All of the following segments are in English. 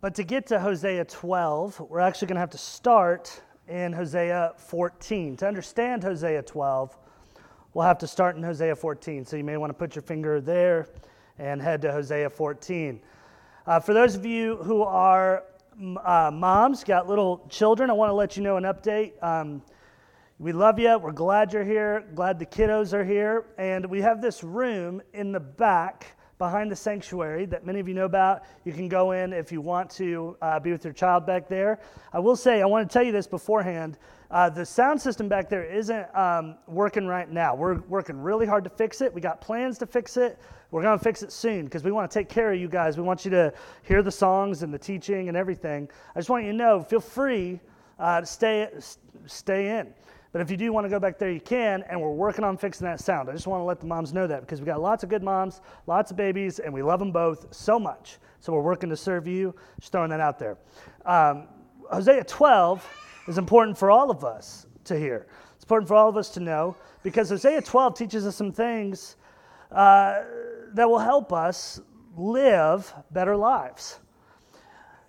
But to get to Hosea 12, we're actually going to have to start in Hosea 14. To understand Hosea 12, we'll have to start in Hosea 14. So you may want to put your finger there and head to Hosea 14. Uh, for those of you who are uh, moms, got little children, I want to let you know an update. Um, we love you. We're glad you're here. Glad the kiddos are here. And we have this room in the back behind the sanctuary that many of you know about. You can go in if you want to uh, be with your child back there. I will say, I want to tell you this beforehand. Uh, the sound system back there isn't um, working right now. We're working really hard to fix it. We got plans to fix it. We're going to fix it soon because we want to take care of you guys. We want you to hear the songs and the teaching and everything. I just want you to know, feel free uh, to stay, stay in. But if you do want to go back there, you can, and we're working on fixing that sound. I just want to let the moms know that because we got lots of good moms, lots of babies, and we love them both so much. So we're working to serve you. Just throwing that out there. Um, Hosea 12 is important for all of us to hear. It's important for all of us to know because Hosea 12 teaches us some things uh, that will help us live better lives.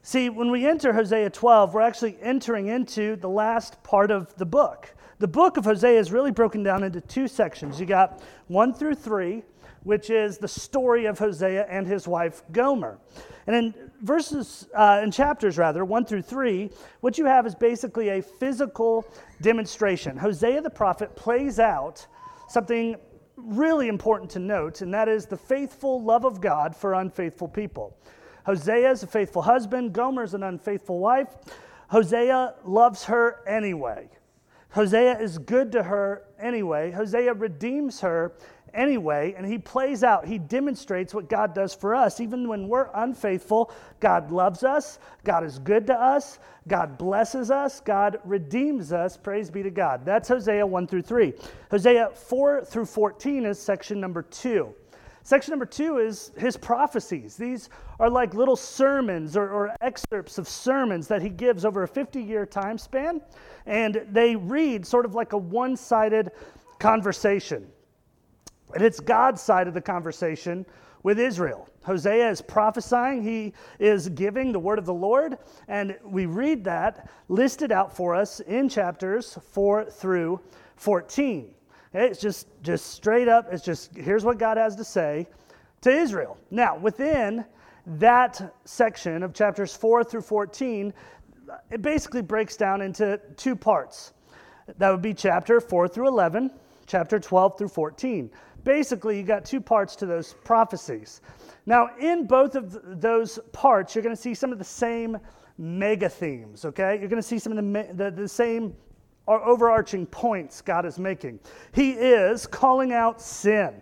See, when we enter Hosea 12, we're actually entering into the last part of the book. The book of Hosea is really broken down into two sections. You got one through three, which is the story of Hosea and his wife Gomer. And in verses, uh, in chapters rather, one through three, what you have is basically a physical demonstration. Hosea the prophet plays out something really important to note, and that is the faithful love of God for unfaithful people. Hosea is a faithful husband, Gomer is an unfaithful wife. Hosea loves her anyway. Hosea is good to her anyway. Hosea redeems her anyway, and he plays out, he demonstrates what God does for us. Even when we're unfaithful, God loves us, God is good to us, God blesses us, God redeems us. Praise be to God. That's Hosea 1 through 3. Hosea 4 through 14 is section number 2. Section number two is his prophecies. These are like little sermons or, or excerpts of sermons that he gives over a 50 year time span, and they read sort of like a one sided conversation. And it's God's side of the conversation with Israel. Hosea is prophesying, he is giving the word of the Lord, and we read that listed out for us in chapters 4 through 14. It's just, just straight up, it's just here's what God has to say to Israel. Now, within that section of chapters 4 through 14, it basically breaks down into two parts. That would be chapter 4 through 11, chapter 12 through 14. Basically, you got two parts to those prophecies. Now, in both of those parts, you're going to see some of the same mega themes, okay? You're going to see some of the, the, the same are overarching points God is making. He is calling out sin,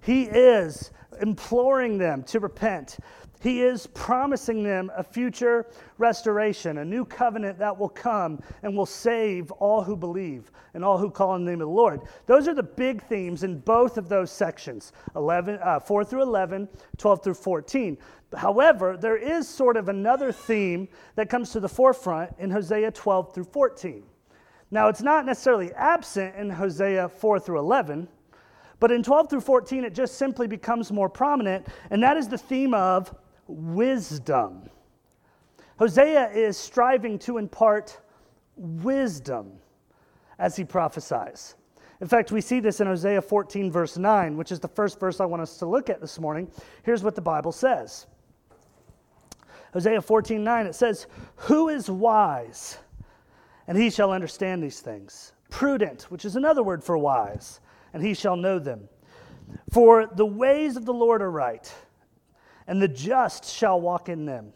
He is imploring them to repent. He is promising them a future restoration, a new covenant that will come and will save all who believe and all who call on the name of the Lord. Those are the big themes in both of those sections 11, uh, 4 through 11, 12 through 14. However, there is sort of another theme that comes to the forefront in Hosea 12 through 14. Now, it's not necessarily absent in Hosea 4 through 11, but in 12 through 14, it just simply becomes more prominent, and that is the theme of wisdom. Hosea is striving to impart wisdom as he prophesies. In fact, we see this in Hosea 14, verse 9, which is the first verse I want us to look at this morning. Here's what the Bible says Hosea 14, 9, it says, Who is wise? And he shall understand these things. Prudent, which is another word for wise, and he shall know them. For the ways of the Lord are right, and the just shall walk in them.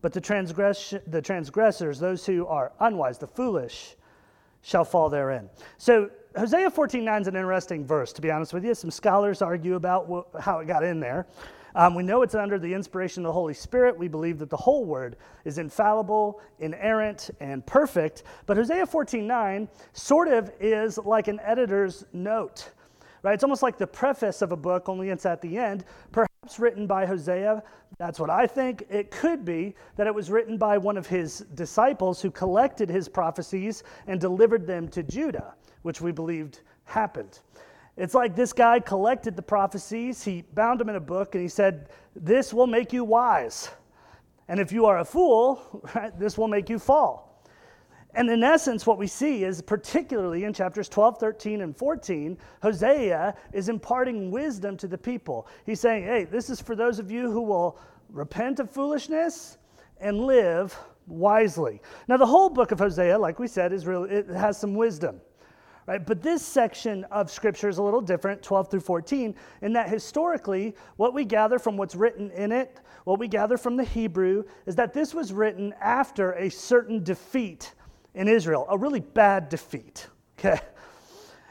But the, transgress- the transgressors, those who are unwise, the foolish, shall fall therein. So Hosea 14:9 is an interesting verse, to be honest with you. Some scholars argue about how it got in there. Um, we know it's under the inspiration of the Holy Spirit. We believe that the whole word is infallible, inerrant, and perfect. But Hosea 14:9 sort of is like an editor's note. Right? It's almost like the preface of a book, only it's at the end, perhaps written by Hosea. That's what I think. It could be that it was written by one of his disciples who collected his prophecies and delivered them to Judah, which we believed happened. It's like this guy collected the prophecies, he bound them in a book, and he said, This will make you wise. And if you are a fool, right, this will make you fall. And in essence, what we see is, particularly in chapters 12, 13, and 14, Hosea is imparting wisdom to the people. He's saying, hey, this is for those of you who will repent of foolishness and live wisely. Now, the whole book of Hosea, like we said, is really, it has some wisdom. Right? But this section of scripture is a little different, 12 through 14, in that historically, what we gather from what's written in it, what we gather from the Hebrew, is that this was written after a certain defeat in Israel, a really bad defeat. Okay?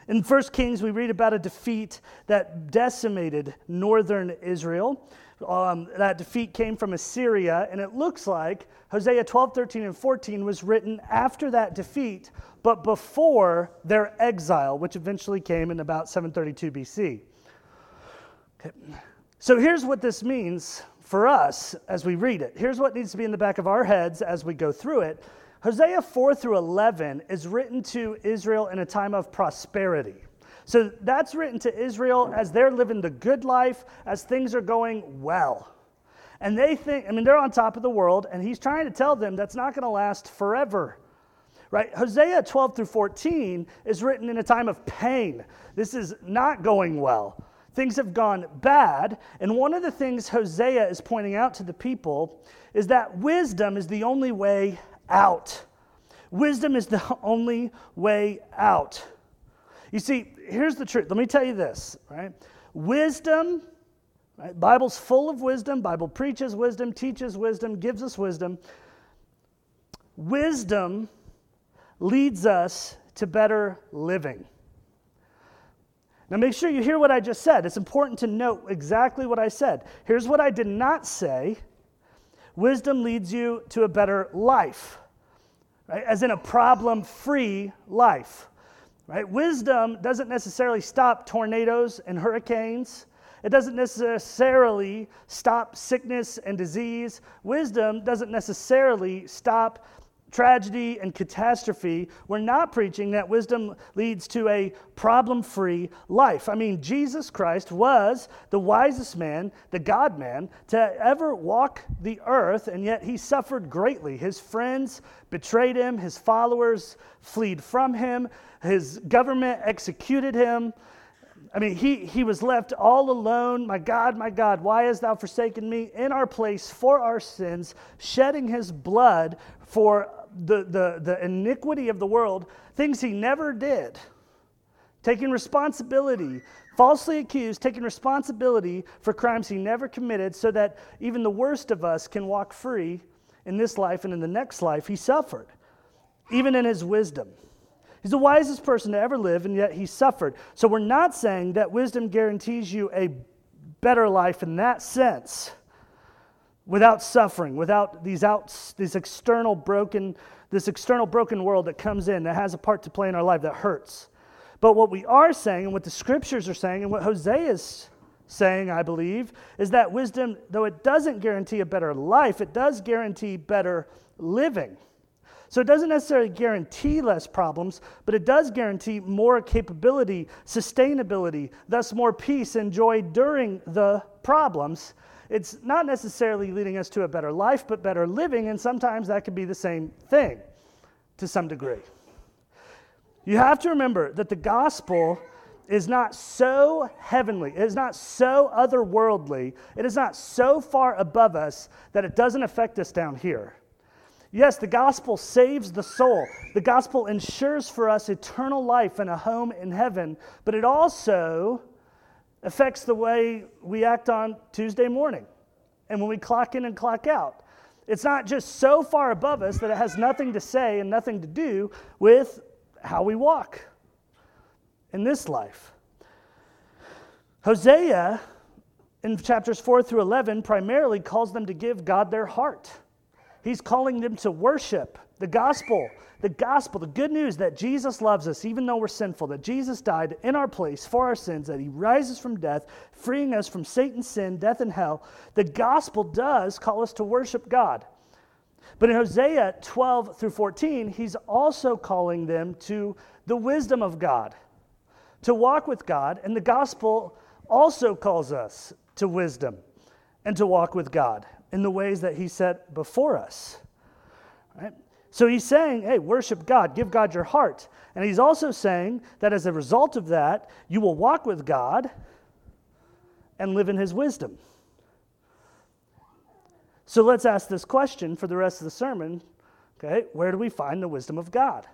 In 1 Kings, we read about a defeat that decimated northern Israel. Um, that defeat came from Assyria, and it looks like Hosea 12, 13, and 14 was written after that defeat, but before their exile, which eventually came in about 732 BC. Okay. So here's what this means for us as we read it. Here's what needs to be in the back of our heads as we go through it. Hosea 4 through 11 is written to Israel in a time of prosperity. So that's written to Israel as they're living the good life, as things are going well. And they think, I mean, they're on top of the world, and he's trying to tell them that's not going to last forever. Right? Hosea 12 through 14 is written in a time of pain. This is not going well. Things have gone bad. And one of the things Hosea is pointing out to the people is that wisdom is the only way out. Wisdom is the only way out. You see, here's the truth. Let me tell you this, right? Wisdom, right? Bible's full of wisdom. Bible preaches wisdom, teaches wisdom, gives us wisdom. Wisdom leads us to better living. Now, make sure you hear what I just said. It's important to note exactly what I said. Here's what I did not say wisdom leads you to a better life right? as in a problem free life. Right? Wisdom doesn't necessarily stop tornadoes and hurricanes. It doesn't necessarily stop sickness and disease. Wisdom doesn't necessarily stop tragedy and catastrophe, we're not preaching that wisdom leads to a problem free life. I mean, Jesus Christ was the wisest man, the God man, to ever walk the earth, and yet he suffered greatly. His friends betrayed him, his followers fled from him, his government executed him. I mean, he, he was left all alone. My God, my God, why hast thou forsaken me? In our place for our sins, shedding his blood for the, the, the iniquity of the world, things he never did, taking responsibility, falsely accused, taking responsibility for crimes he never committed, so that even the worst of us can walk free in this life and in the next life. He suffered, even in his wisdom. He's the wisest person to ever live, and yet he suffered. So we're not saying that wisdom guarantees you a better life in that sense without suffering, without these out, these external broken, this external broken world that comes in that has a part to play in our life that hurts. But what we are saying, and what the scriptures are saying, and what Hosea is saying, I believe, is that wisdom, though it doesn't guarantee a better life, it does guarantee better living. So it doesn't necessarily guarantee less problems, but it does guarantee more capability, sustainability, thus more peace and joy during the problems it's not necessarily leading us to a better life, but better living, and sometimes that could be the same thing to some degree. You have to remember that the gospel is not so heavenly, it is not so otherworldly, it is not so far above us that it doesn't affect us down here. Yes, the gospel saves the soul. The gospel ensures for us eternal life and a home in heaven, but it also affects the way we act on Tuesday morning and when we clock in and clock out. It's not just so far above us that it has nothing to say and nothing to do with how we walk in this life. Hosea, in chapters 4 through 11, primarily calls them to give God their heart. He's calling them to worship the gospel, the gospel, the good news that Jesus loves us even though we're sinful, that Jesus died in our place for our sins, that he rises from death, freeing us from Satan's sin, death, and hell. The gospel does call us to worship God. But in Hosea 12 through 14, he's also calling them to the wisdom of God, to walk with God. And the gospel also calls us to wisdom and to walk with God. in the ways that he set before us. Right? So he's saying, hey, worship God, give God your heart. And he's also saying that as a result of that, you will walk with God and live in his wisdom. So let's ask this question for the rest of the sermon. Okay, where do we find the wisdom of God?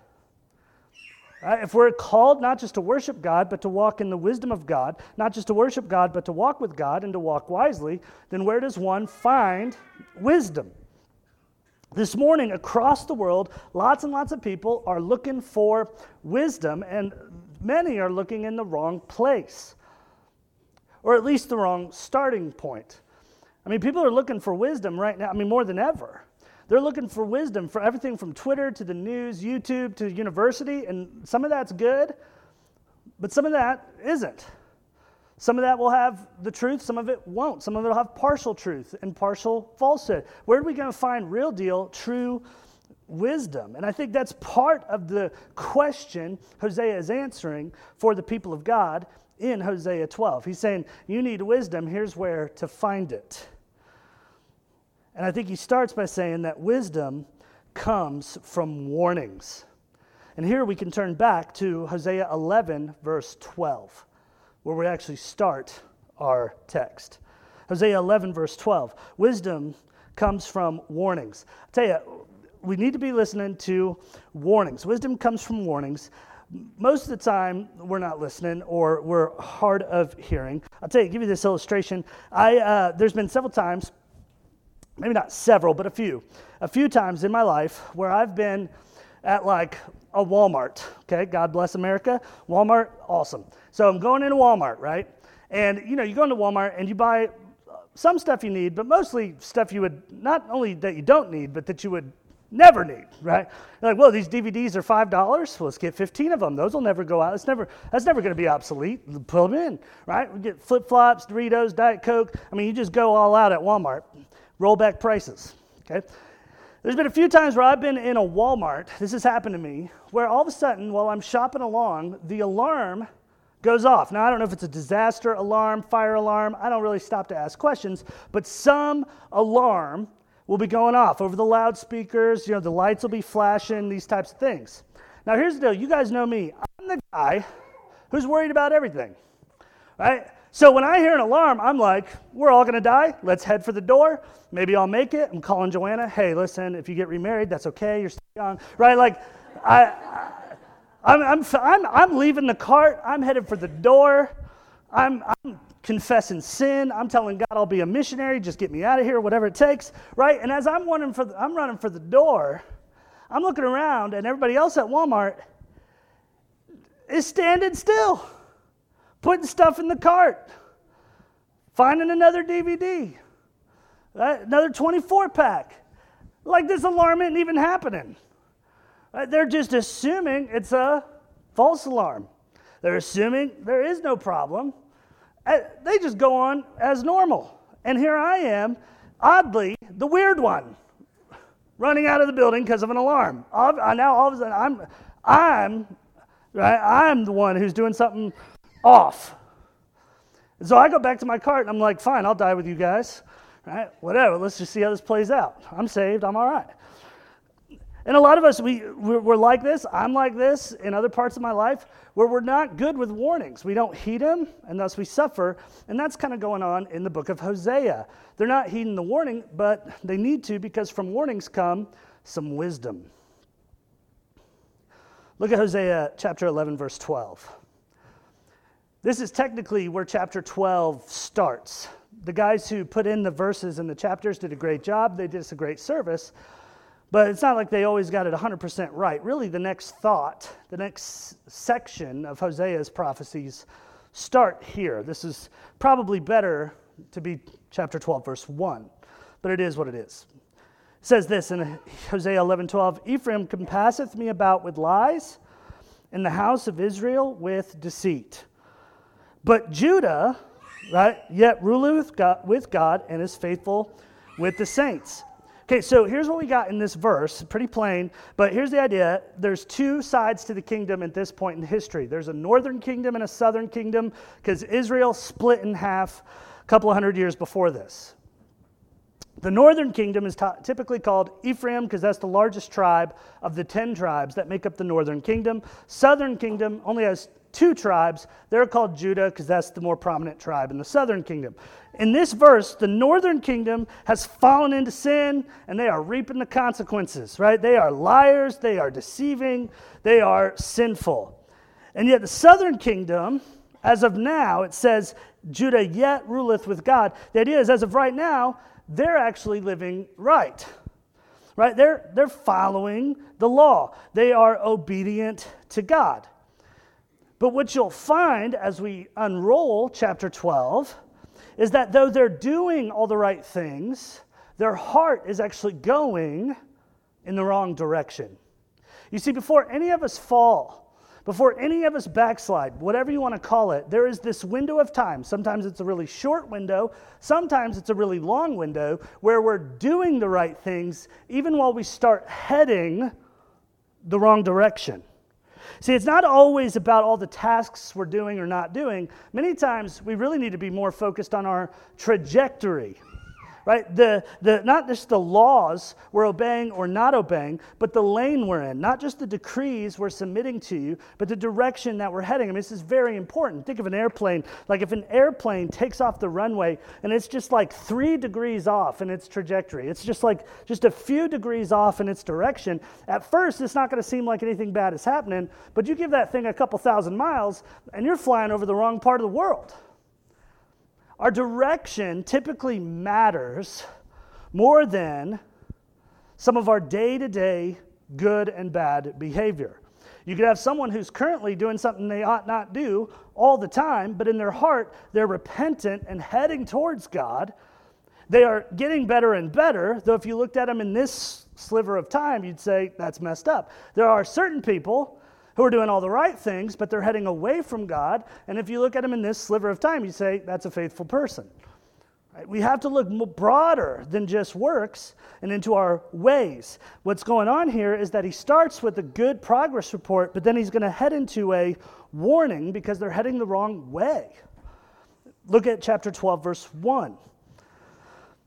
Right? If we're called not just to worship God, but to walk in the wisdom of God, not just to worship God, but to walk with God and to walk wisely, then where does one find wisdom? This morning, across the world, lots and lots of people are looking for wisdom, and many are looking in the wrong place, or at least the wrong starting point. I mean, people are looking for wisdom right now, I mean, more than ever. They're looking for wisdom for everything from Twitter to the news, YouTube to university, and some of that's good, but some of that isn't. Some of that will have the truth, some of it won't. Some of it will have partial truth and partial falsehood. Where are we going to find real deal, true wisdom? And I think that's part of the question Hosea is answering for the people of God in Hosea 12. He's saying, You need wisdom, here's where to find it. And I think he starts by saying that wisdom comes from warnings. And here we can turn back to Hosea 11, verse 12, where we actually start our text. Hosea 11, verse 12. Wisdom comes from warnings. I tell you, we need to be listening to warnings. Wisdom comes from warnings. Most of the time, we're not listening or we're hard of hearing. I'll tell you, give you this illustration. I, uh, there's been several times maybe not several, but a few, a few times in my life where I've been at like a Walmart. Okay, God bless America. Walmart, awesome. So I'm going into Walmart, right? And you know, you go into Walmart and you buy uh, some stuff you need, but mostly stuff you would not only that you don't need, but that you would never need, right? You're like, well, these DVDs are five dollars. Let's get 15 of them. Those will never go out. It's never that's never going to be obsolete. Put them in, right? We get flip flops, Doritos, Diet Coke. I mean, you just go all out at Walmart Roll back prices. Okay? There's been a few times where I've been in a Walmart, this has happened to me, where all of a sudden, while I'm shopping along, the alarm goes off. Now, I don't know if it's a disaster alarm, fire alarm, I don't really stop to ask questions, but some alarm will be going off over the loudspeakers, you know, the lights will be flashing, these types of things. Now, here's the deal you guys know me, I'm the guy who's worried about everything, right? So when I hear an alarm, I'm like, we're all to die. Let's head for the door. Maybe I'll make it. I'm calling Joanna. Hey, listen, if you get remarried, that's okay. You're still young. Right? Like, I, I I'm, I'm, I'm, I'm leaving the cart. I'm headed for the door. I'm, I'm confessing sin. I'm telling God I'll be a missionary. Just get me out of here, whatever it takes. Right? And as I'm running for the, I'm running for the door, I'm looking around, and everybody else at Walmart is standing still putting stuff in the cart, finding another DVD, uh, another 24 pack. Like this alarm isn't even happening. Uh, they're just assuming it's a false alarm. They're assuming there is no problem. Uh, they just go on as normal. And here I am, oddly, the weird one, running out of the building because of an alarm. Now all of a sudden, I'm, I'm, right, I'm the one who's doing something off. And so I go back to my cart and I'm like, fine, I'll die with you guys. Right? Whatever, let's just see how this plays out. I'm saved, I'm all right. And a lot of us, we, we're like this. I'm like this in other parts of my life where we're not good with warnings. We don't heed them, and thus we suffer. And that's kind of going on in the book of Hosea. They're not heeding the warning, but they need to because from warnings come some wisdom. Look at Hosea chapter 11, verse 12. This is technically where chapter 12 starts. The guys who put in the verses and the chapters did a great job. They did us a great service. But it's not like they always got it 100% right. Really, the next thought, the next section of Hosea's prophecies start here. This is probably better to be chapter 12, verse 1, but it is what it is. It says this in Hosea 11, 12 Ephraim compasseth me about with lies, and the house of Israel with deceit. But Judah, right, yet ruleth God, with God and is faithful with the saints. Okay, so here's what we got in this verse, pretty plain, but here's the idea. There's two sides to the kingdom at this point in history. There's a northern kingdom and a southern kingdom because Israel split in half a couple of hundred years before this. The northern kingdom is t- typically called Ephraim because that's the largest tribe of the 10 tribes that make up the northern kingdom. Southern kingdom only has two tribes. They're called Judah because that's the more prominent tribe in the southern kingdom. In this verse, the northern kingdom has fallen into sin and they are reaping the consequences, right? They are liars, they are deceiving, they are sinful. And yet the southern kingdom, as of now, it says, Judah yet ruleth with God. The idea is, as of right now, they're actually living right. Right? They're, they're following the law. They are obedient to God. But what you'll find as we unroll chapter 12 is that though they're doing all the right things, their heart is actually going in the wrong direction. You see, before any of us fall, before any of us backslide, whatever you want to call it, there is this window of time. Sometimes it's a really short window, sometimes it's a really long window where we're doing the right things even while we start heading the wrong direction. See, it's not always about all the tasks we're doing or not doing. Many times we really need to be more focused on our trajectory right? The, the, not just the laws we're obeying or not obeying, but the lane we're in. Not just the decrees we're submitting to you, but the direction that we're heading. I mean, this is very important. Think of an airplane. Like if an airplane takes off the runway and it's just like three degrees off in its trajectory, it's just like just a few degrees off in its direction. At first, it's not going to seem like anything bad is happening, but you give that thing a couple thousand miles and you're flying over the wrong part of the world. Our direction typically matters more than some of our day to day good and bad behavior. You could have someone who's currently doing something they ought not do all the time, but in their heart, they're repentant and heading towards God. They are getting better and better, though if you looked at them in this sliver of time, you'd say that's messed up. There are certain people who are doing all the right things, but they're heading away from God. And if you look at them in this sliver of time, you say, that's a faithful person. Right? We have to look broader than just works and into our ways. What's going on here is that he starts with a good progress report, but then he's going to head into a warning because they're heading the wrong way. Look at chapter 12, verse 1.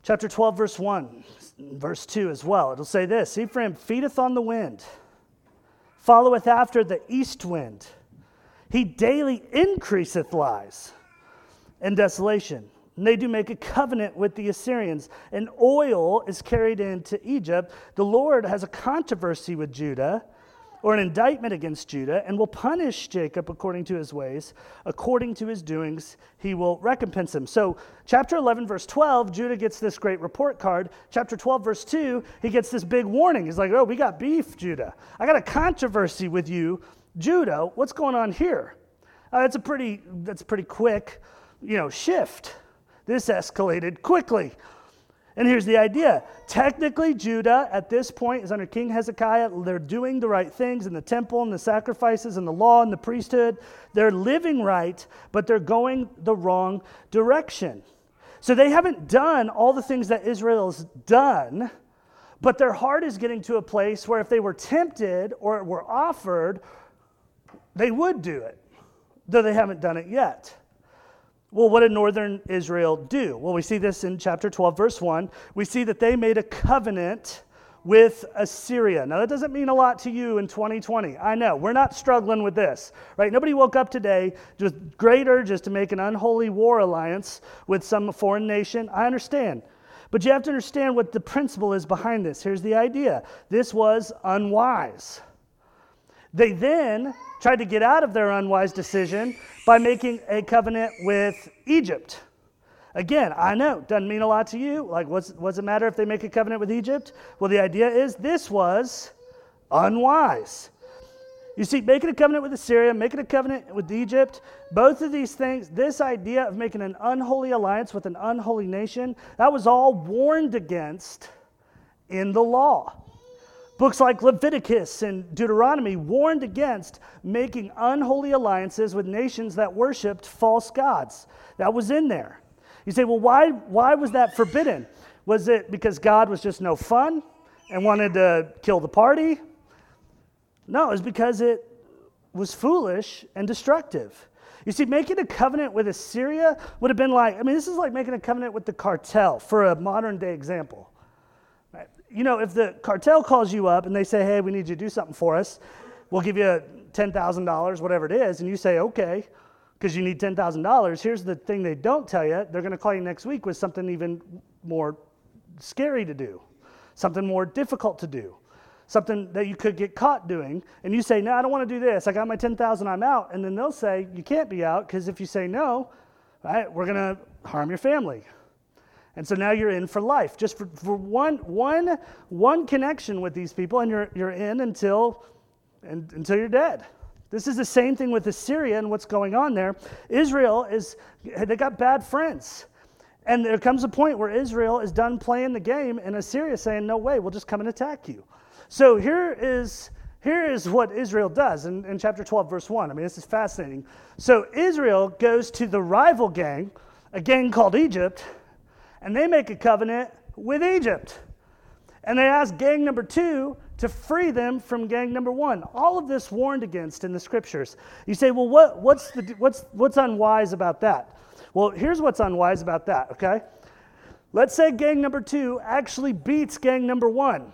Chapter 12, verse 1, verse 2 as well. It'll say this Ephraim feedeth on the wind followeth after the east wind. He daily increaseth lies and desolation. And they do make a covenant with the Assyrians, and oil is carried into Egypt. The Lord has a controversy with Judah or an indictment against Judah and will punish Jacob according to his ways. According to his doings, he will recompense him. So, chapter 11, verse 12, Judah gets this great report card. Chapter 12, verse 2, he gets this big warning. He's like, Oh, we got beef, Judah. I got a controversy with you, Judah. What's going on here? Uh, that's a pretty that's a pretty quick, you know, shift. This escalated quickly. And here's the idea technically, Judah at this point is under King Hezekiah. They're doing the right things in the temple and the sacrifices and the law and the priesthood. They're living right, but they're going the wrong direction. So they haven't done all the things that Israel's done, but their heart is getting to a place where if they were tempted or were offered, they would do it, though they haven't done it yet. Well, what did northern Israel do? Well, we see this in chapter 12, verse 1. We see that they made a covenant with Assyria. Now, that doesn't mean a lot to you in 2020. I know, we're not struggling with this, right? Nobody woke up today just great urges to make an unholy war alliance with some foreign nation. I understand. But you have to understand what the principle is behind this. Here's the idea this was unwise. They then tried to get out of their unwise decision by making a covenant with Egypt. Again, I know, doesn't mean a lot to you. Like, what's, what's it matter if they make a covenant with Egypt? Well, the idea is this was unwise. You see, making a covenant with Assyria, making a covenant with Egypt, both of these things, this idea of making an unholy alliance with an unholy nation, that was all warned against in the law. Books like Leviticus and Deuteronomy warned against making unholy alliances with nations that worshiped false gods. That was in there. You say, well, why, why was that forbidden? Was it because God was just no fun and wanted to kill the party? No, it was because it was foolish and destructive. You see, making a covenant with Assyria would have been like, I mean, this is like making a covenant with the cartel for a modern day example. You know, if the cartel calls you up and they say, hey, we need you to do something for us, we'll give you $10,000, whatever it is, and you say, okay, because you need $10,000, here's the thing they don't tell you they're going to call you next week with something even more scary to do, something more difficult to do something that you could get caught doing, and you say, No, I don't want to do this. I got my 10,000, I'm out. And then they'll say, You can't be out because if you say no, right, we're going to harm your family. And so now you're in for life, just for, for one, one, one connection with these people, and you're, you're in until, and, until you're dead. This is the same thing with Assyria and what's going on there. Israel is, they got bad friends. And there comes a point where Israel is done playing the game, and Assyria saying, No way, we'll just come and attack you. So here is, here is what Israel does in, in chapter 12, verse 1. I mean, this is fascinating. So Israel goes to the rival gang, a gang called Egypt, and they make a covenant with Egypt. And they ask gang number two to free them from gang number one. All of this warned against in the scriptures. You say, well, what, what's, the, what's, what's unwise about that? Well, here's what's unwise about that, okay? Let's say gang number two actually beats gang number one.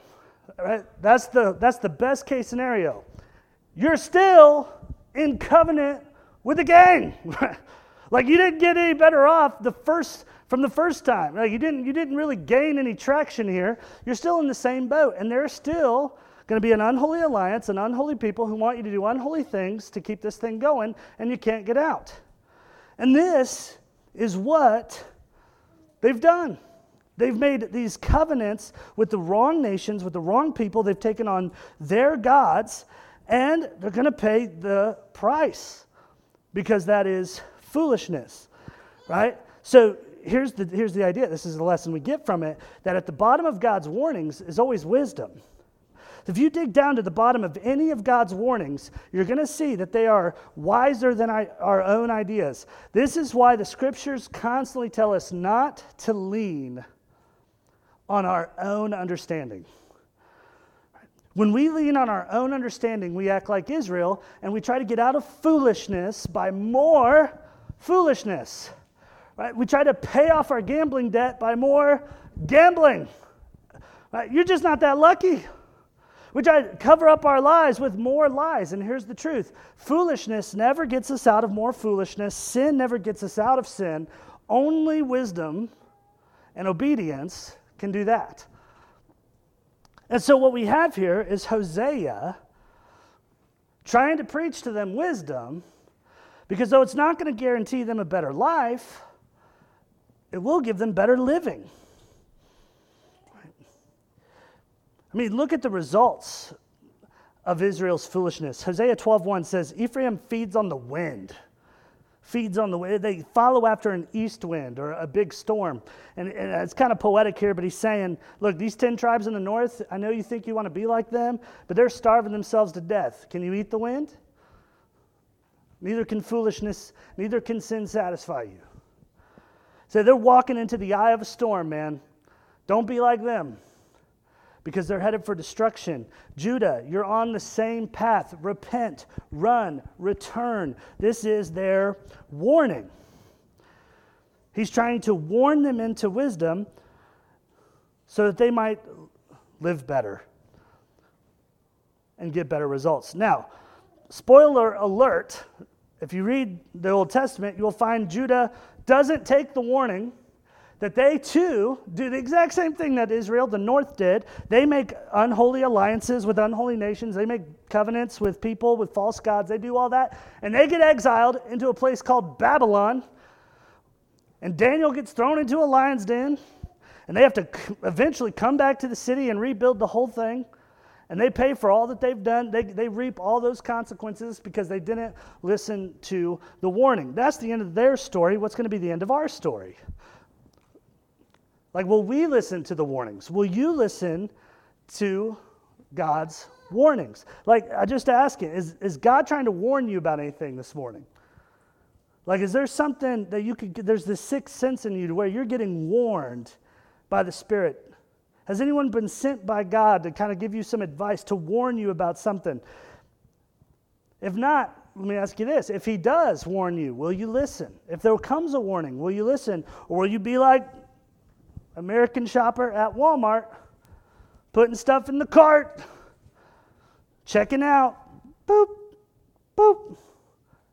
Right? That's the, that's the best case scenario. You're still in covenant with the gang. like you didn't get any better off the first from the first time. Like you didn't you didn't really gain any traction here. You're still in the same boat, and there's still going to be an unholy alliance, and unholy people who want you to do unholy things to keep this thing going, and you can't get out. And this is what they've done. They've made these covenants with the wrong nations, with the wrong people. They've taken on their gods, and they're going to pay the price because that is foolishness, right? So here's the, here's the idea. This is the lesson we get from it that at the bottom of God's warnings is always wisdom. If you dig down to the bottom of any of God's warnings, you're going to see that they are wiser than our own ideas. This is why the scriptures constantly tell us not to lean on our own understanding. When we lean on our own understanding, we act like Israel and we try to get out of foolishness by more foolishness. Right? We try to pay off our gambling debt by more gambling. Right? You're just not that lucky. We try to cover up our lies with more lies. And here's the truth foolishness never gets us out of more foolishness, sin never gets us out of sin. Only wisdom and obedience can do that. And so, what we have here is Hosea trying to preach to them wisdom, because though it's not going to guarantee them a better life, it will give them better living. I mean, look at the results of Israel's foolishness. Hosea 12:1 says, Ephraim feeds on the wind feeds on the. They follow after an east wind or a big storm. And, and, it's kind of poetic here, but he's saying, look, these 10 tribes in the north, I know you think you want to be like them, but they're starving themselves to death. Can you eat the wind? Neither can foolishness, neither can sin satisfy you. So they're walking into the eye of a storm, man. Don't be like them because they're headed for destruction. Judah, you're on the same path. Repent, run, return. This is their warning. He's trying to warn them into wisdom so that they might live better and get better results. Now, spoiler alert if you read the Old Testament, you'll find Judah doesn't take the warning that they too do the exact same thing that Israel, the north, did. They make unholy alliances with unholy nations, they make covenants with people, with false gods, they do all that, and they get exiled into a place called Babylon. And Daniel gets thrown into a lion's den, and they have to eventually come back to the city and rebuild the whole thing. And they pay for all that they've done. They, they reap all those consequences because they didn't listen to the warning. That's the end of their story. What's going to be the end of our story? Like, will we listen to the warnings? Will you listen to God's warnings? Like, I just ask is, is God trying to warn you about anything this morning? Like, is there something that you could, there's this sixth sense in you to where you're getting warned by the Spirit? Has anyone been sent by God to kind of give you some advice, to warn you about something? If not, let me ask you this. If he does warn you, will you listen? If there comes a warning, will you listen? Or will you be like American shopper at Walmart, putting stuff in the cart, checking out, boop, boop,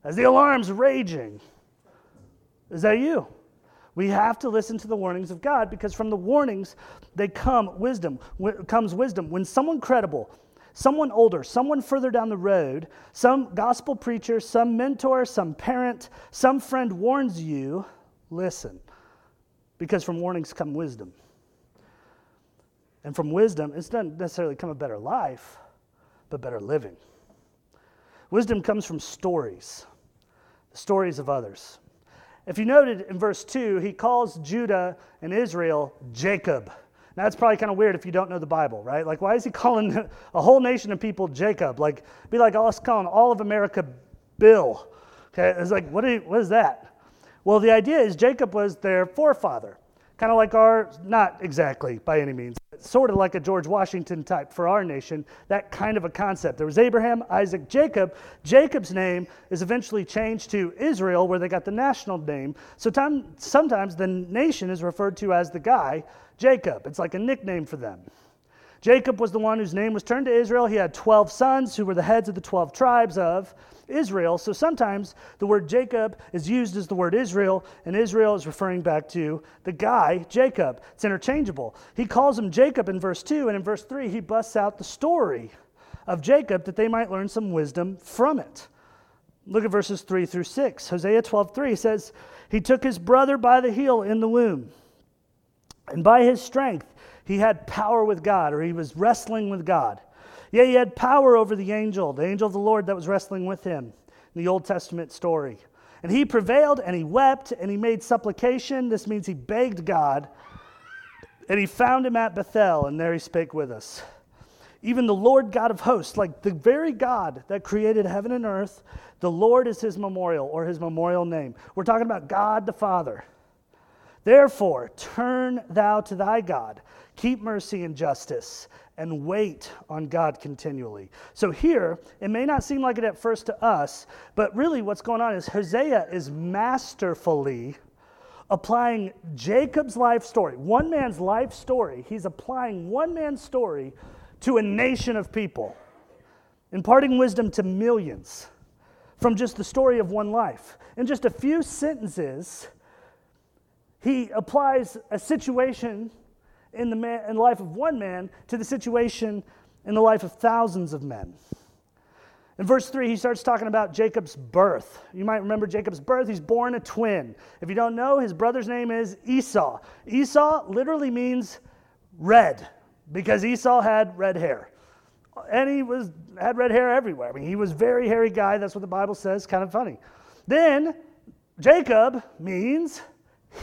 as the alarm's raging? Is that you? We have to listen to the warnings of God because from the warnings they come wisdom. Comes wisdom. When someone credible, someone older, someone further down the road, some gospel preacher, some mentor, some parent, some friend warns you, listen. Because from warnings come wisdom. And from wisdom, it doesn't necessarily come a better life, but better living. Wisdom comes from stories, the stories of others. If you noted in verse 2, he calls Judah and Israel Jacob. Now, that's probably kind of weird if you don't know the Bible, right? Like, why is he calling a whole nation of people Jacob? Like, be like us calling all of America Bill. Okay, it's like, what, you, what is that? Well, the idea is Jacob was their forefather, kind of like our, not exactly by any means, sort of like a George Washington type for our nation, that kind of a concept. There was Abraham, Isaac, Jacob. Jacob's name is eventually changed to Israel, where they got the national name. So time, sometimes the nation is referred to as the guy, Jacob. It's like a nickname for them. Jacob was the one whose name was turned to Israel. He had 12 sons who were the heads of the 12 tribes of Israel. So sometimes the word Jacob is used as the word Israel, and Israel is referring back to the guy, Jacob. It's interchangeable. He calls him Jacob in verse 2, and in verse 3, he busts out the story of Jacob that they might learn some wisdom from it. Look at verses 3 through 6. Hosea 12 3 says, He took his brother by the heel in the womb, and by his strength, he had power with God, or he was wrestling with God. Yeah, he had power over the angel, the angel of the Lord that was wrestling with him in the Old Testament story. And he prevailed and he wept and he made supplication. This means he begged God. And he found him at Bethel, and there he spake with us. Even the Lord God of hosts, like the very God that created heaven and earth, the Lord is his memorial or his memorial name. We're talking about God the Father. Therefore, turn thou to thy God Keep mercy and justice and wait on God continually. So here, it may not seem like it at first to us, but really what's going on is Hosea is masterfully applying Jacob's life story, one man's life story. He's applying one man's story to a nation of people, imparting wisdom to millions from just the story of one life. In just a few sentences, he applies a situation in the, man, in the life of one man to the situation in the life of thousands of men. In verse 3, he starts talking about Jacob's birth. You might remember Jacob's birth. He's born a twin. If you don't know, his brother's name is Esau. Esau literally means red because Esau had red hair. And he was, had red hair everywhere. I mean, he was very hairy guy. That's what the Bible says. Kind of funny. Then Jacob means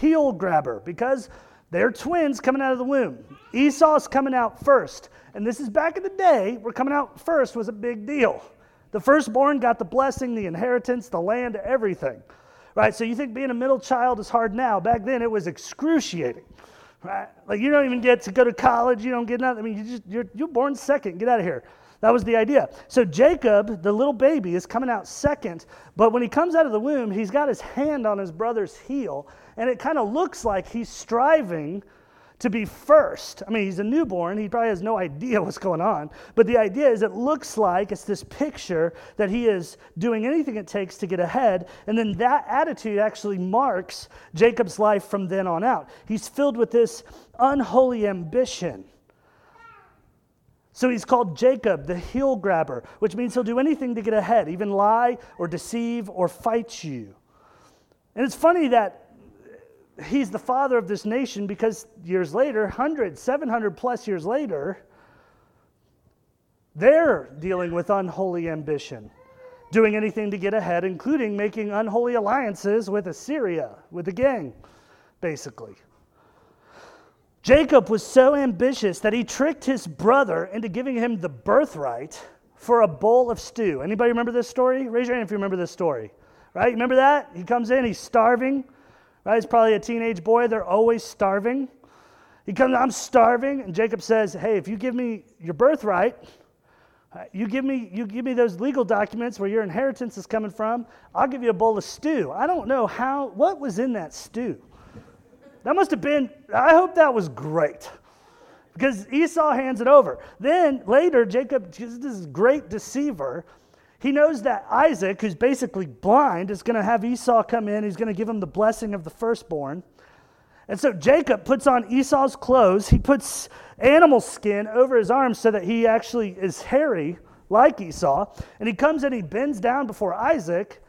heel grabber because they're twins coming out of the womb. Esau's coming out first. And this is back in the day where coming out first was a big deal. The firstborn got the blessing, the inheritance, the land, everything. Right? So you think being a middle child is hard now. Back then it was excruciating. Right? Like you don't even get to go to college, you don't get nothing. I mean, you just you're you're born second. Get out of here. That was the idea. So Jacob, the little baby, is coming out second, but when he comes out of the womb, he's got his hand on his brother's heel, and it kind of looks like he's striving to be first. I mean, he's a newborn, he probably has no idea what's going on, but the idea is it looks like it's this picture that he is doing anything it takes to get ahead, and then that attitude actually marks Jacob's life from then on out. He's filled with this unholy ambition. So he's called Jacob, the heel grabber, which means he'll do anything to get ahead, even lie or deceive or fight you. And it's funny that he's the father of this nation because years later, 100, 700 plus years later, they're dealing with unholy ambition, doing anything to get ahead, including making unholy alliances with Assyria, with the gang, basically. Jacob was so ambitious that he tricked his brother into giving him the birthright for a bowl of stew. Anybody remember this story? Raise your hand if you remember this story. Right? Remember that? He comes in, he's starving. Right? He's probably a teenage boy. They're always starving. He comes, I'm starving. And Jacob says, Hey, if you give me your birthright, You give me you give me those legal documents where your inheritance is coming from. I'll give you a bowl of stew. I don't know how what was in that stew. That must have been I hope that was great. Because Esau hands it over. Then later Jacob this is great deceiver. He knows that Isaac, who's basically blind, is going to have Esau come in. He's going to give him the blessing of the firstborn. And so Jacob puts on Esau's clothes. He puts animal skin over his arms so that he actually is hairy like Esau. And he comes and he bends down before Isaac.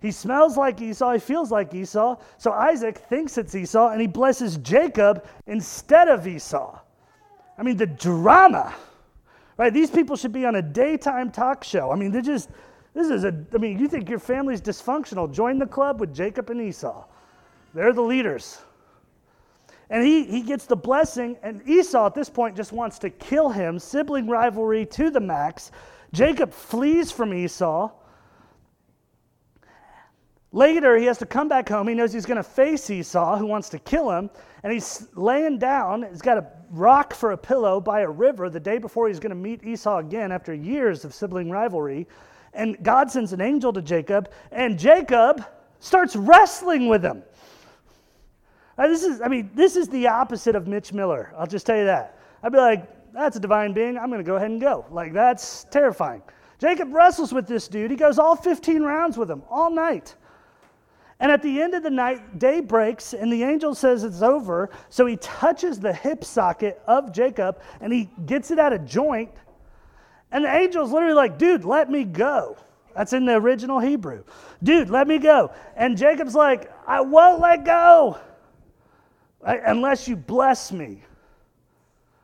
He smells like Esau, he feels like Esau. So Isaac thinks it's Esau and he blesses Jacob instead of Esau. I mean, the drama, right? These people should be on a daytime talk show. I mean, they just, this is a, I mean, you think your family's dysfunctional. Join the club with Jacob and Esau. They're the leaders. And he, he gets the blessing, and Esau at this point just wants to kill him, sibling rivalry to the max. Jacob flees from Esau. Later, he has to come back home. He knows he's going to face Esau, who wants to kill him. And he's laying down. He's got a rock for a pillow by a river the day before he's going to meet Esau again after years of sibling rivalry. And God sends an angel to Jacob, and Jacob starts wrestling with him. Uh, this is, I mean, this is the opposite of Mitch Miller. I'll just tell you that. I'd be like, that's a divine being. I'm going to go ahead and go. Like, that's terrifying. Jacob wrestles with this dude. He goes all 15 rounds with him all night. And at the end of the night, day breaks, and the angel says it's over. So he touches the hip socket of Jacob and he gets it out of joint. And the angel's literally like, dude, let me go. That's in the original Hebrew. Dude, let me go. And Jacob's like, I won't let go unless you bless me.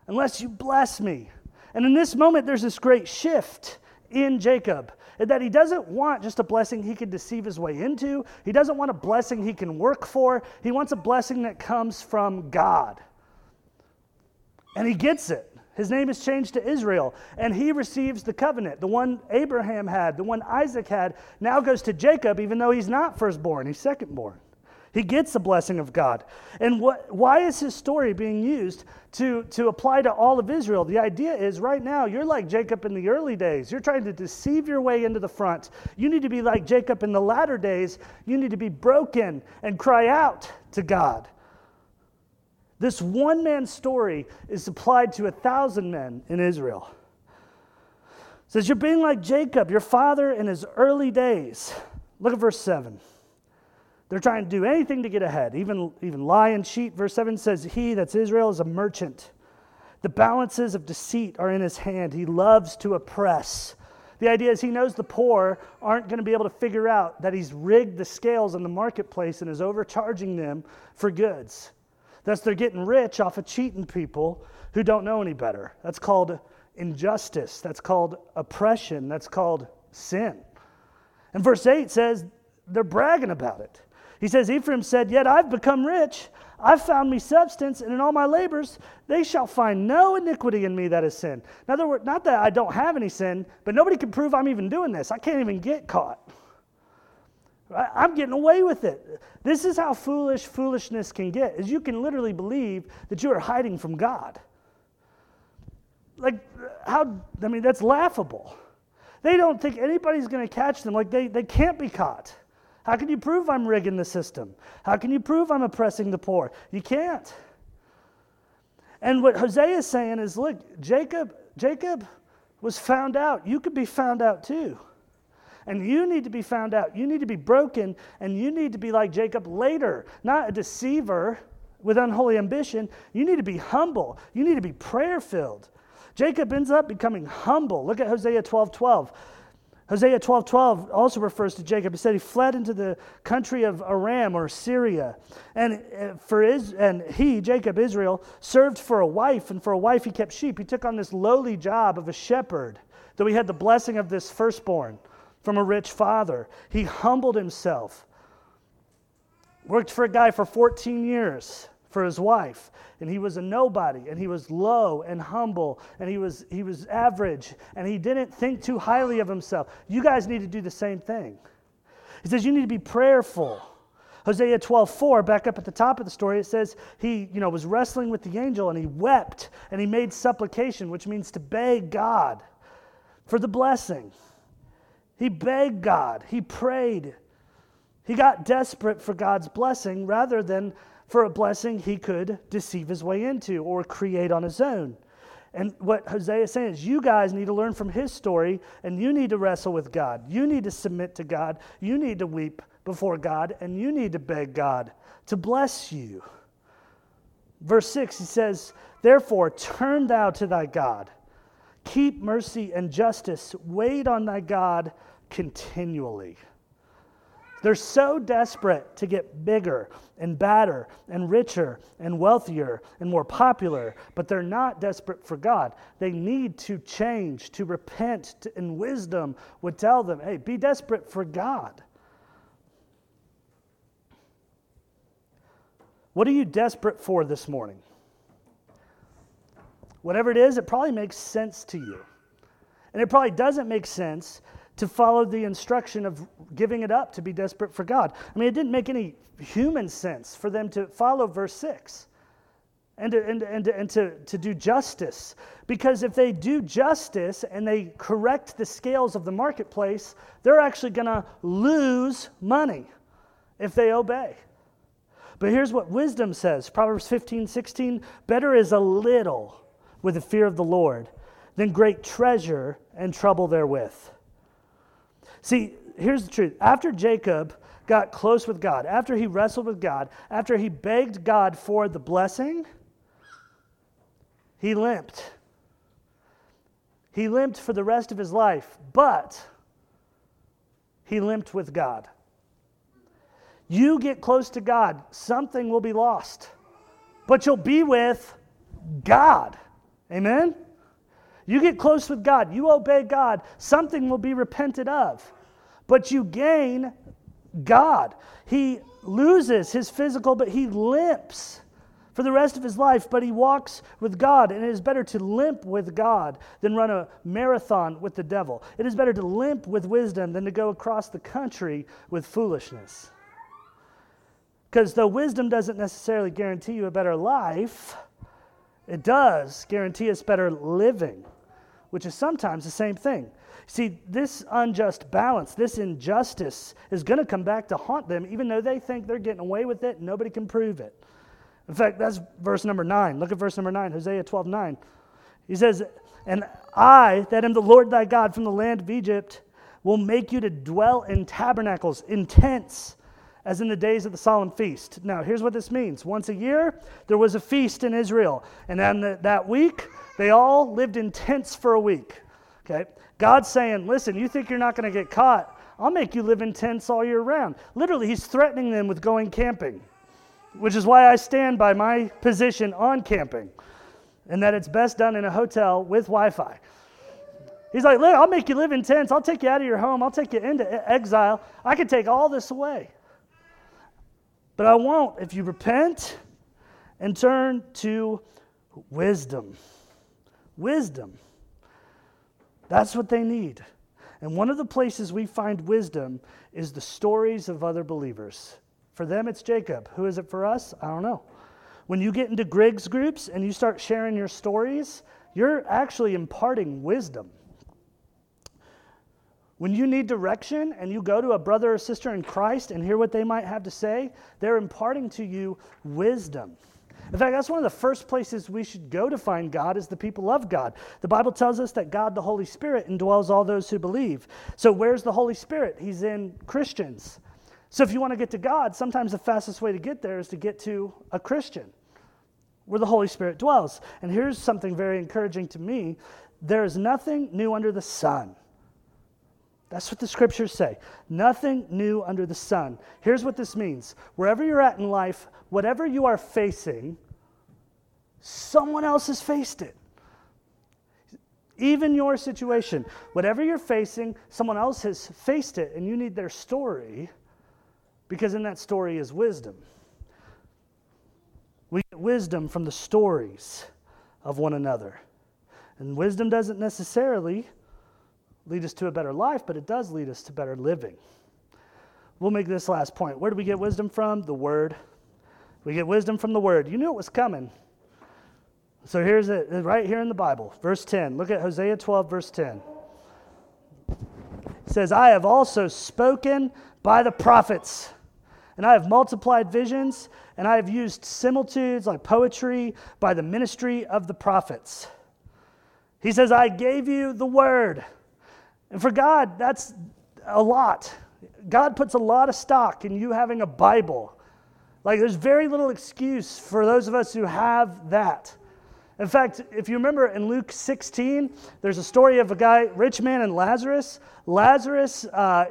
Unless you bless me. And in this moment, there's this great shift in Jacob that he doesn't want just a blessing he can deceive his way into. He doesn't want a blessing he can work for. He wants a blessing that comes from God. And he gets it. His name is changed to Israel, and he receives the covenant. The one Abraham had, the one Isaac had, now goes to Jacob, even though he's not firstborn, he's secondborn. He gets the blessing of God. And what, why is his story being used to, to apply to all of Israel? The idea is right now, you're like Jacob in the early days. You're trying to deceive your way into the front. You need to be like Jacob in the latter days. You need to be broken and cry out to God. This one man story is applied to a thousand men in Israel. It says, You're being like Jacob, your father in his early days. Look at verse 7. They're trying to do anything to get ahead, even, even lie and cheat. Verse 7 says, He, that's Israel, is a merchant. The balances of deceit are in his hand. He loves to oppress. The idea is he knows the poor aren't going to be able to figure out that he's rigged the scales in the marketplace and is overcharging them for goods. Thus, they're getting rich off of cheating people who don't know any better. That's called injustice. That's called oppression. That's called sin. And verse 8 says they're bragging about it. He says, Ephraim said, Yet I've become rich. I've found me substance, and in all my labors they shall find no iniquity in me that is sin. In other words, not that I don't have any sin, but nobody can prove I'm even doing this. I can't even get caught. I'm getting away with it. This is how foolish foolishness can get, is you can literally believe that you are hiding from God. Like, how, I mean, that's laughable. They don't think anybody's going to catch them. Like, they, they can't be caught. How can you prove I'm rigging the system? How can you prove I'm oppressing the poor? You can't. And what Hosea is saying is look, Jacob, Jacob was found out. You could be found out too. And you need to be found out. You need to be broken, and you need to be like Jacob later, not a deceiver with unholy ambition. You need to be humble. You need to be prayer filled. Jacob ends up becoming humble. Look at Hosea 12 12. Hosea 12 12 also refers to Jacob. He said he fled into the country of Aram or Syria. And, uh, for his, and he, Jacob, Israel, served for a wife, and for a wife he kept sheep. He took on this lowly job of a shepherd, though he had the blessing of this firstborn from a rich father. He humbled himself, worked for a guy for 14 years for his wife. And he was a nobody and he was low and humble and he was he was average and he didn't think too highly of himself. You guys need to do the same thing. He says you need to be prayerful. Hosea 12 4 back up at the top of the story it says he you know was wrestling with the angel and he wept and he made supplication which means to beg god for the blessing. He begged God, he prayed. He got desperate for God's blessing rather than for a blessing he could deceive his way into or create on his own. And what Hosea is saying is, you guys need to learn from his story and you need to wrestle with God. You need to submit to God. You need to weep before God and you need to beg God to bless you. Verse 6, he says, Therefore, turn thou to thy God. Keep mercy and justice. Wait on thy God continually. They're so desperate to get bigger and badder and richer and wealthier and more popular, but they're not desperate for God. They need to change, to repent, to, and wisdom would tell them hey, be desperate for God. What are you desperate for this morning? Whatever it is, it probably makes sense to you. And it probably doesn't make sense to follow the instruction of giving it up to be desperate for God. I mean, it didn't make any human sense for them to follow verse 6 and to, and, and, and to, to do justice. Because if they do justice and they correct the scales of the marketplace, they're actually going to lose money if they obey. But here's what wisdom says Proverbs 15, 16 better is a little with the fear of the Lord than great treasure and trouble therewith. See, here's the truth. After Jacob got close with God, after he wrestled with God, after he begged God for the blessing, he limped. He limped for the rest of his life, but he limped with God. You get close to God, something will be lost, but you'll be with God. Amen? You get close with God, you obey God, something will be repented of. But you gain God. He loses his physical, but he limps for the rest of his life, but he walks with God. And it is better to limp with God than run a marathon with the devil. It is better to limp with wisdom than to go across the country with foolishness. Because though wisdom doesn't necessarily guarantee you a better life, it does guarantee us better living which is sometimes the same thing. See, this unjust balance, this injustice is going to come back to haunt them, even though they think they're getting away with it and nobody can prove it. In fact, that's verse number nine. Look at verse number nine, Hosea 12 9. He says, And I, that am the Lord thy God from the land of Egypt, will make you to dwell in tabernacles, in tents, as in the days of the solemn feast. Now, here's what this means. Once a year, there was a feast in Israel. And then that week, they all lived in tents for a week. Okay? God's saying, listen, you think you're not going to get caught? I'll make you live in tents all year round. Literally, he's threatening them with going camping, which is why I stand by my position on camping and that it's best done in a hotel with Wi Fi. He's like, look, I'll make you live in tents. I'll take you out of your home. I'll take you into exile. I can take all this away. But I won't if you repent and turn to wisdom. Wisdom. That's what they need. And one of the places we find wisdom is the stories of other believers. For them, it's Jacob. Who is it for us? I don't know. When you get into Griggs groups and you start sharing your stories, you're actually imparting wisdom. When you need direction and you go to a brother or sister in Christ and hear what they might have to say, they're imparting to you wisdom. In fact, that's one of the first places we should go to find God is the people of God. The Bible tells us that God, the Holy Spirit, indwells all those who believe. So, where's the Holy Spirit? He's in Christians. So, if you want to get to God, sometimes the fastest way to get there is to get to a Christian where the Holy Spirit dwells. And here's something very encouraging to me there is nothing new under the sun. That's what the scriptures say. Nothing new under the sun. Here's what this means wherever you're at in life, whatever you are facing, someone else has faced it. Even your situation, whatever you're facing, someone else has faced it, and you need their story because in that story is wisdom. We get wisdom from the stories of one another. And wisdom doesn't necessarily lead us to a better life, but it does lead us to better living. We'll make this last point. Where do we get wisdom from? The Word. We get wisdom from the Word. You knew it was coming. So here's it, right here in the Bible, verse 10. Look at Hosea 12, verse 10. says, I have also spoken by the prophets, and I have multiplied visions, and I have used similitudes like poetry by the ministry of the prophets. He says, I gave you the word. And for God, that's a lot. God puts a lot of stock in you having a Bible. Like, there's very little excuse for those of us who have that. In fact, if you remember in Luke 16, there's a story of a guy, rich man and Lazarus. Lazarus uh,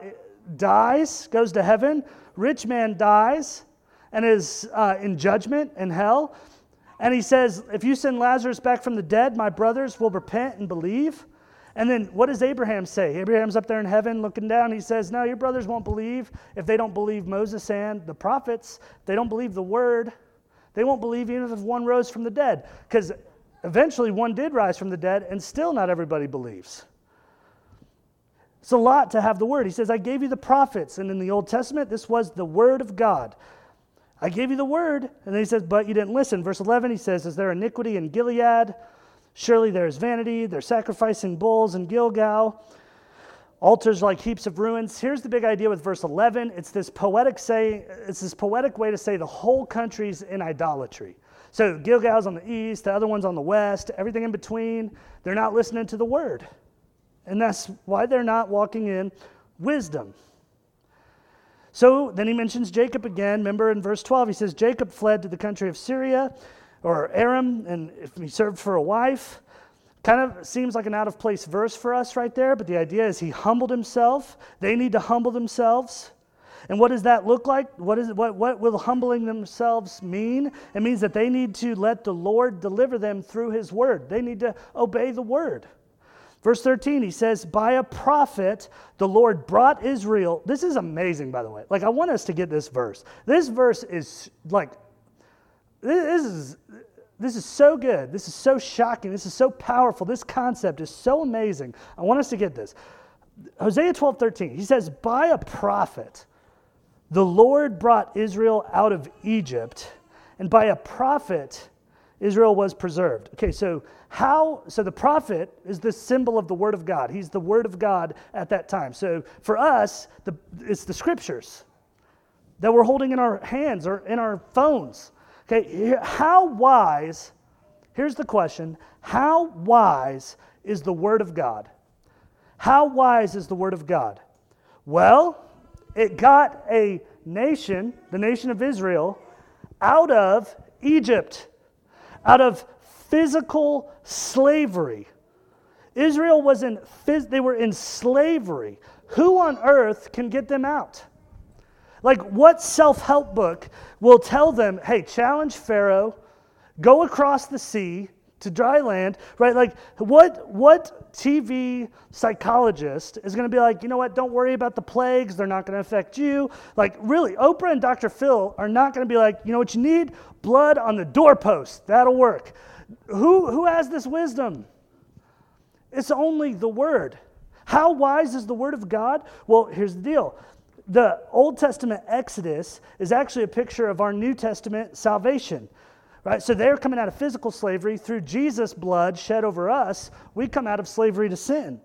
dies, goes to heaven. Rich man dies and is uh, in judgment in hell. And he says, If you send Lazarus back from the dead, my brothers will repent and believe. And then what does Abraham say? Abraham's up there in heaven looking down. He says, No, your brothers won't believe if they don't believe Moses and the prophets. They don't believe the word. They won't believe even if one rose from the dead. Because eventually one did rise from the dead, and still not everybody believes. It's a lot to have the word. He says, I gave you the prophets. And in the Old Testament, this was the word of God. I gave you the word. And then he says, But you didn't listen. Verse 11, he says, Is there iniquity in Gilead? Surely there is vanity. They're sacrificing bulls in Gilgal. Altars like heaps of ruins. Here's the big idea with verse 11. It's this poetic say, it's this poetic way to say the whole country's in idolatry. So Gilgal's on the east, the other one's on the west, everything in between. They're not listening to the word. And that's why they're not walking in wisdom. So then he mentions Jacob again. Remember in verse 12, he says, Jacob fled to the country of Syria or Aram, and if he served for a wife. Kind of seems like an out of place verse for us right there, but the idea is he humbled himself. They need to humble themselves. And what does that look like? What, is, what, what will humbling themselves mean? It means that they need to let the Lord deliver them through his word. They need to obey the word. Verse 13, he says, By a prophet, the Lord brought Israel. This is amazing, by the way. Like, I want us to get this verse. This verse is like this is, this is so good. This is so shocking. This is so powerful. This concept is so amazing. I want us to get this. Hosea 12, 13, he says, By a prophet, the Lord brought Israel out of Egypt, and by a prophet, Israel was preserved. Okay, so how, so the prophet is the symbol of the Word of God. He's the Word of God at that time. So for us, the, it's the scriptures that we're holding in our hands or in our phones. Okay, how wise, here's the question how wise is the Word of God? How wise is the Word of God? Well, it got a nation, the nation of Israel, out of Egypt, out of physical slavery. Israel was in, they were in slavery. Who on earth can get them out? Like, what self help book will tell them, hey, challenge Pharaoh, go across the sea to dry land, right? Like, what, what TV psychologist is going to be like, you know what, don't worry about the plagues, they're not going to affect you? Like, really, Oprah and Dr. Phil are not going to be like, you know what you need? Blood on the doorpost, that'll work. Who, who has this wisdom? It's only the Word. How wise is the Word of God? Well, here's the deal the Old Testament Exodus is actually a picture of our New Testament salvation. Right? So they're coming out of physical slavery through Jesus' blood shed over us. We come out of slavery to sin.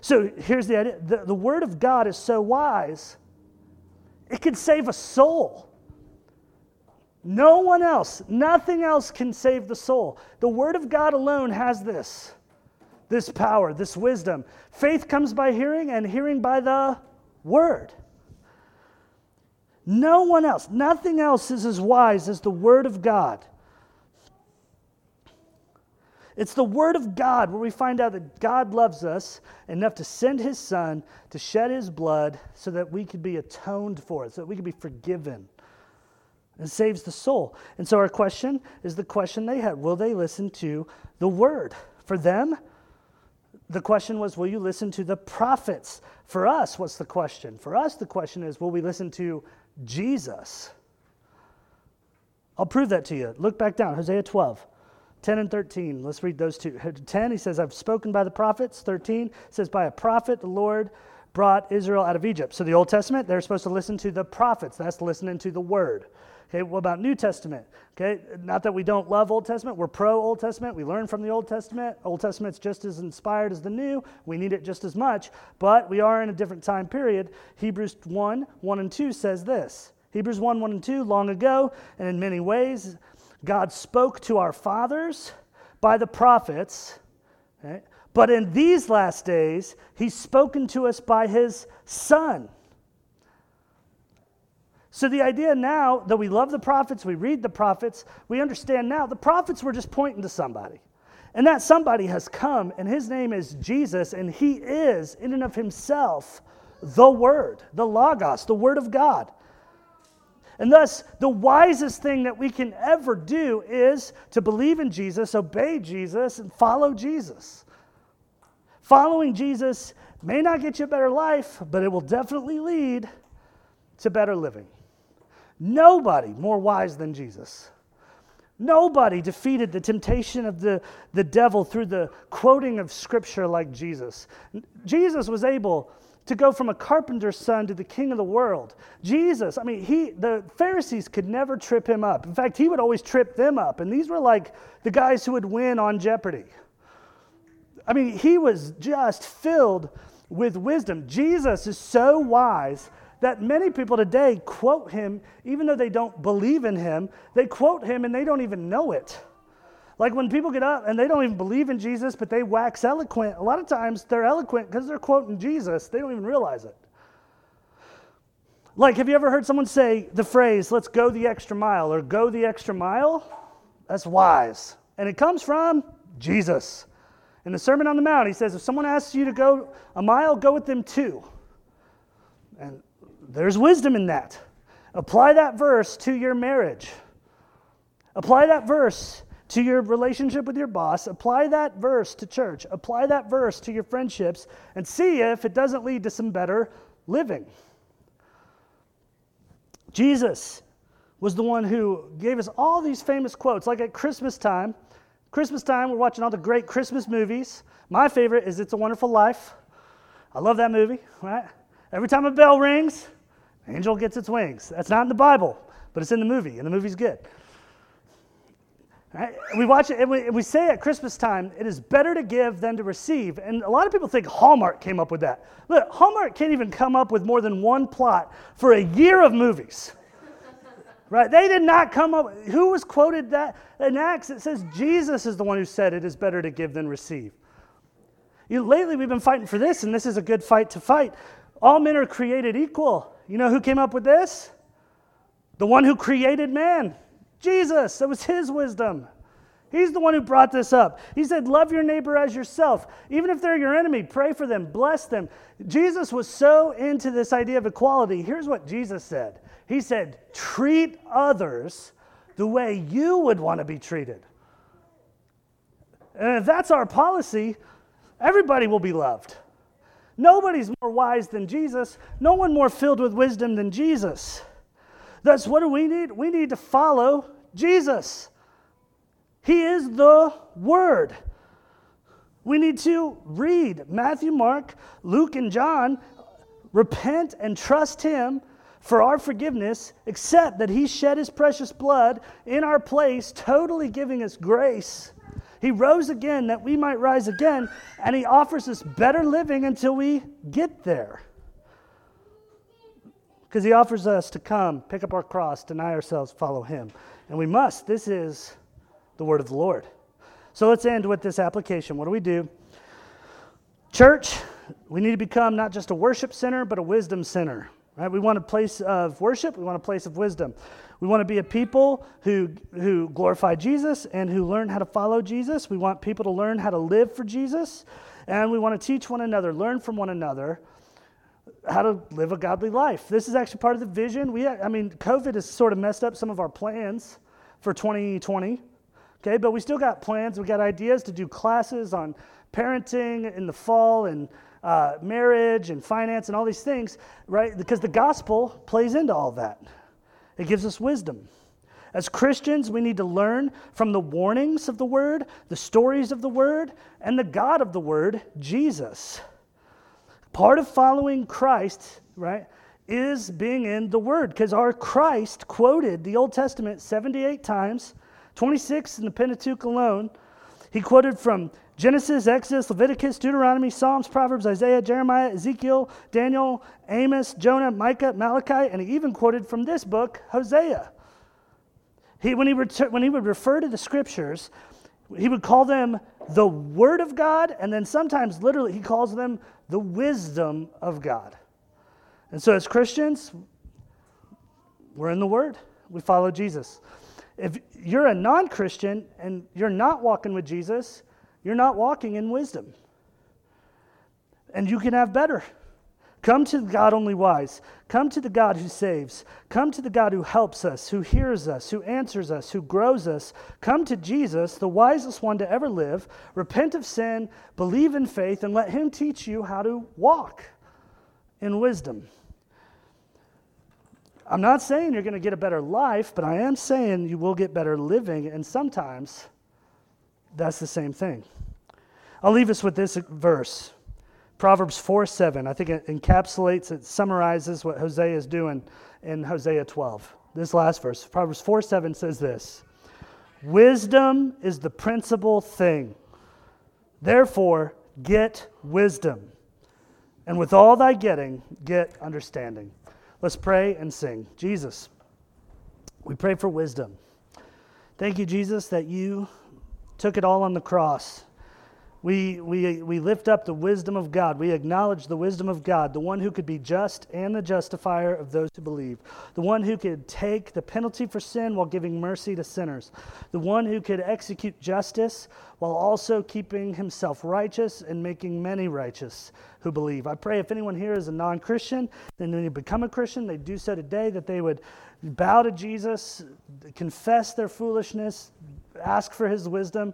So here's the idea the, the Word of God is so wise, it can save a soul. No one else, nothing else can save the soul. The Word of God alone has this this power, this wisdom. Faith comes by hearing, and hearing by the Word. No one else, nothing else is as wise as the Word of God. It's the Word of God where we find out that God loves us enough to send His Son to shed His blood so that we could be atoned for it, so that we could be forgiven. It saves the soul. And so our question is the question they had Will they listen to the Word? For them, the question was, Will you listen to the prophets? For us, what's the question? For us, the question is, Will we listen to Jesus. I'll prove that to you. Look back down, Hosea 12. 10 and 13. Let's read those two. 10, he says, I've spoken by the prophets. 13 says, By a prophet, the Lord brought Israel out of Egypt. So the Old Testament, they're supposed to listen to the prophets. That's listening to the word. Okay, what about New Testament? Okay, not that we don't love Old Testament, we're pro Old Testament. We learn from the Old Testament. Old Testament's just as inspired as the New. We need it just as much, but we are in a different time period. Hebrews 1 1 and 2 says this Hebrews 1 1 and 2, long ago, and in many ways, God spoke to our fathers by the prophets. But in these last days, he's spoken to us by his Son. So, the idea now that we love the prophets, we read the prophets, we understand now the prophets were just pointing to somebody. And that somebody has come, and his name is Jesus, and he is, in and of himself, the Word, the Logos, the Word of God. And thus, the wisest thing that we can ever do is to believe in Jesus, obey Jesus, and follow Jesus. Following Jesus may not get you a better life, but it will definitely lead to better living. Nobody more wise than Jesus. Nobody defeated the temptation of the, the devil through the quoting of scripture like Jesus. Jesus was able to go from a carpenter's son to the king of the world. Jesus, I mean, he the Pharisees could never trip him up. In fact, he would always trip them up. And these were like the guys who would win on Jeopardy. I mean, he was just filled with wisdom. Jesus is so wise that many people today quote him, even though they don't believe in him, they quote him and they don't even know it. Like when people get up and they don't even believe in Jesus, but they wax eloquent, a lot of times they're eloquent because they're quoting Jesus. They don't even realize it. Like, have you ever heard someone say the phrase, let's go the extra mile or go the extra mile? That's wise. And it comes from Jesus. In the Sermon on the Mount, he says, if someone asks you to go a mile, go with them two. And there's wisdom in that. Apply that verse to your marriage. Apply that verse to your relationship with your boss. Apply that verse to church. Apply that verse to your friendships and see if it doesn't lead to some better living. Jesus was the one who gave us all these famous quotes, like at Christmas time. Christmas time, we're watching all the great Christmas movies. My favorite is It's a Wonderful Life. I love that movie, right? Every time a bell rings, angel gets its wings. That's not in the Bible, but it's in the movie, and the movie's good. Right? We watch it, and we, we say at Christmas time, it is better to give than to receive. And a lot of people think Hallmark came up with that. Look, Hallmark can't even come up with more than one plot for a year of movies. right? They did not come up. Who was quoted that in Acts? It says Jesus is the one who said it is better to give than receive. You lately, we've been fighting for this, and this is a good fight to fight. All men are created equal. You know who came up with this? The one who created man. Jesus, that was his wisdom. He's the one who brought this up. He said, Love your neighbor as yourself. Even if they're your enemy, pray for them, bless them. Jesus was so into this idea of equality. Here's what Jesus said He said, Treat others the way you would want to be treated. And if that's our policy, everybody will be loved. Nobody's more wise than Jesus, no one more filled with wisdom than Jesus. Thus, what do we need? We need to follow Jesus. He is the Word. We need to read Matthew, Mark, Luke, and John, repent and trust Him for our forgiveness, accept that He shed His precious blood in our place, totally giving us grace. He rose again that we might rise again, and He offers us better living until we get there. Because he offers us to come, pick up our cross, deny ourselves, follow him. And we must. This is the word of the Lord. So let's end with this application. What do we do? Church, we need to become not just a worship center, but a wisdom center. Right? We want a place of worship, we want a place of wisdom. We want to be a people who, who glorify Jesus and who learn how to follow Jesus. We want people to learn how to live for Jesus. And we want to teach one another, learn from one another how to live a godly life. This is actually part of the vision. We, I mean, COVID has sort of messed up some of our plans for 2020. Okay, but we still got plans. We got ideas to do classes on parenting in the fall and uh, marriage and finance and all these things, right? Because the gospel plays into all that. It gives us wisdom. As Christians, we need to learn from the warnings of the word, the stories of the word, and the God of the word, Jesus. Part of following Christ, right, is being in the Word because our Christ quoted the Old Testament 78 times, 26 in the Pentateuch alone. He quoted from Genesis, Exodus, Leviticus, Deuteronomy, Psalms, Proverbs, Isaiah, Jeremiah, Ezekiel, Daniel, Amos, Jonah, Micah, Malachi, and he even quoted from this book, Hosea. He, when, he ret- when he would refer to the scriptures, he would call them the Word of God, and then sometimes literally he calls them the wisdom of God. And so, as Christians, we're in the Word, we follow Jesus. If you're a non Christian and you're not walking with Jesus, you're not walking in wisdom. And you can have better. Come to the God only wise. Come to the God who saves. Come to the God who helps us, who hears us, who answers us, who grows us. Come to Jesus, the wisest one to ever live. Repent of sin, believe in faith, and let him teach you how to walk in wisdom. I'm not saying you're going to get a better life, but I am saying you will get better living, and sometimes that's the same thing. I'll leave us with this verse Proverbs 4 7. I think it encapsulates, it summarizes what Hosea is doing in Hosea 12. This last verse, Proverbs 4 7 says this Wisdom is the principal thing. Therefore, get wisdom. And with all thy getting, get understanding. Let's pray and sing. Jesus, we pray for wisdom. Thank you, Jesus, that you took it all on the cross. We, we, we lift up the wisdom of God. We acknowledge the wisdom of God, the one who could be just and the justifier of those who believe, the one who could take the penalty for sin while giving mercy to sinners, the one who could execute justice while also keeping himself righteous and making many righteous who believe. I pray if anyone here is a non Christian, then when you become a Christian, they do so today, that they would bow to Jesus, confess their foolishness, ask for his wisdom.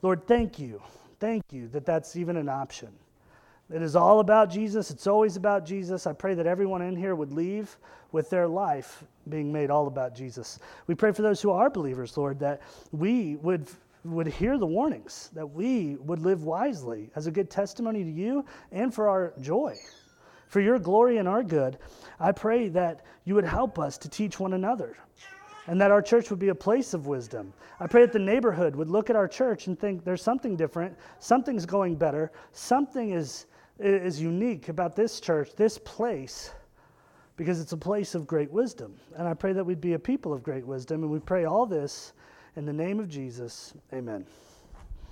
Lord, thank you Thank you that that's even an option. It is all about Jesus. It's always about Jesus. I pray that everyone in here would leave with their life being made all about Jesus. We pray for those who are believers, Lord, that we would, would hear the warnings, that we would live wisely as a good testimony to you and for our joy. For your glory and our good, I pray that you would help us to teach one another and that our church would be a place of wisdom. I pray that the neighborhood would look at our church and think there's something different, something's going better, something is, is unique about this church, this place, because it's a place of great wisdom. And I pray that we'd be a people of great wisdom, and we pray all this in the name of Jesus. Amen.